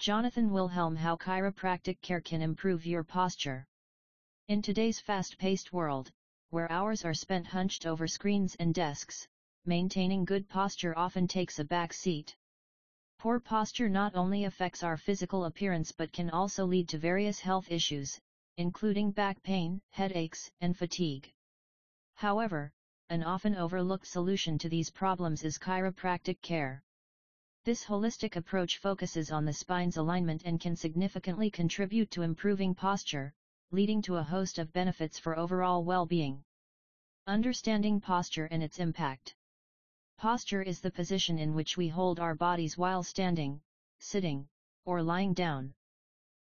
Jonathan Wilhelm How Chiropractic Care Can Improve Your Posture. In today's fast-paced world, where hours are spent hunched over screens and desks, maintaining good posture often takes a back seat. Poor posture not only affects our physical appearance but can also lead to various health issues, including back pain, headaches, and fatigue. However, an often overlooked solution to these problems is chiropractic care. This holistic approach focuses on the spine's alignment and can significantly contribute to improving posture, leading to a host of benefits for overall well-being. Understanding posture and its impact. Posture is the position in which we hold our bodies while standing, sitting, or lying down.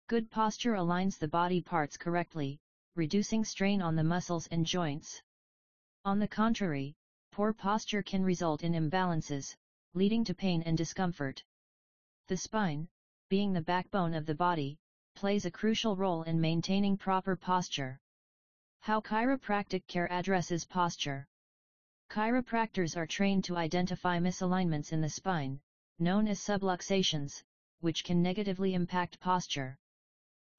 Good posture aligns the body parts correctly, reducing strain on the muscles and joints. On the contrary, poor posture can result in imbalances, leading to pain and discomfort. The spine, being the backbone of the body, plays a crucial role in maintaining proper posture. How chiropractic care addresses posture. Chiropractors are trained to identify misalignments in the spine, known as subluxations, which can negatively impact posture.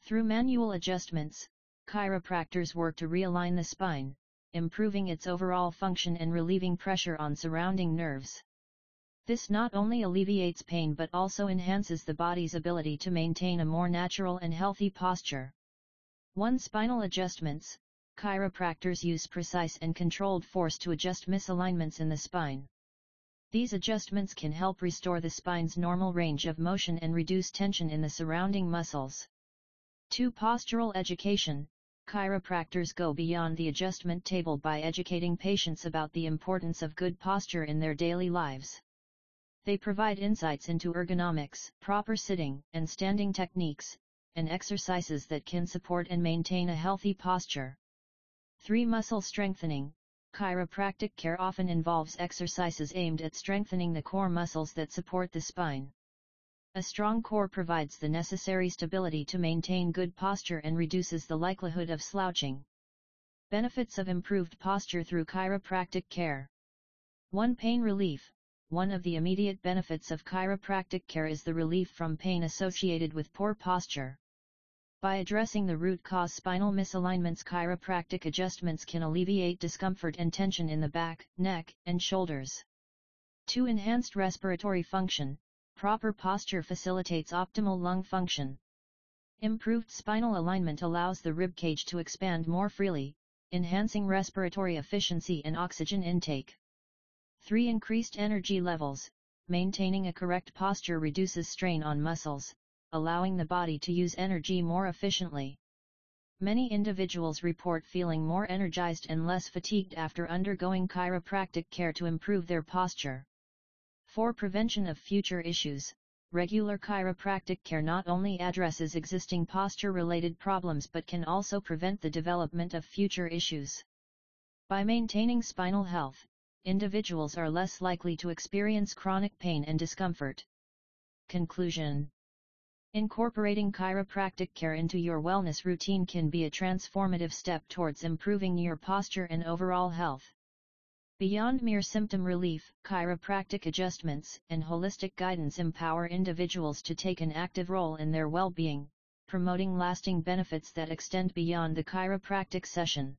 Through manual adjustments, chiropractors work to realign the spine, improving its overall function and relieving pressure on surrounding nerves. This not only alleviates pain but also enhances the body's ability to maintain a more natural and healthy posture. 1. Spinal adjustments Chiropractors use precise and controlled force to adjust misalignments in the spine. These adjustments can help restore the spine's normal range of motion and reduce tension in the surrounding muscles. 2. Postural education Chiropractors go beyond the adjustment table by educating patients about the importance of good posture in their daily lives. They provide insights into ergonomics, proper sitting and standing techniques, and exercises that can support and maintain a healthy posture. 3. Muscle strengthening. Chiropractic care often involves exercises aimed at strengthening the core muscles that support the spine. A strong core provides the necessary stability to maintain good posture and reduces the likelihood of slouching. Benefits of improved posture through chiropractic care. 1. Pain relief. One of the immediate benefits of chiropractic care is the relief from pain associated with poor posture. By addressing the root cause spinal misalignments chiropractic adjustments can alleviate discomfort and tension in the back, neck, and shoulders. 2. Enhanced respiratory function, proper posture facilitates optimal lung function. Improved spinal alignment allows the rib cage to expand more freely, enhancing respiratory efficiency and oxygen intake. 3. Increased energy levels. Maintaining a correct posture reduces strain on muscles, allowing the body to use energy more efficiently. Many individuals report feeling more energized and less fatigued after undergoing chiropractic care to improve their posture. For prevention of future issues, regular chiropractic care not only addresses existing posture-related problems but can also prevent the development of future issues. By maintaining spinal health, individuals are less likely to experience chronic pain and discomfort. Conclusion Incorporating chiropractic care into your wellness routine can be a transformative step towards improving your posture and overall health. Beyond mere symptom relief, chiropractic adjustments and holistic guidance empower individuals to take an active role in their well-being, promoting lasting benefits that extend beyond the chiropractic session.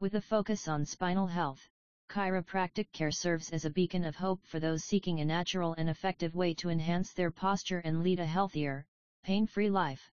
With a focus on spinal health, chiropractic care serves as a beacon of hope for those seeking a natural and effective way to enhance their posture and lead a healthier, pain-free life.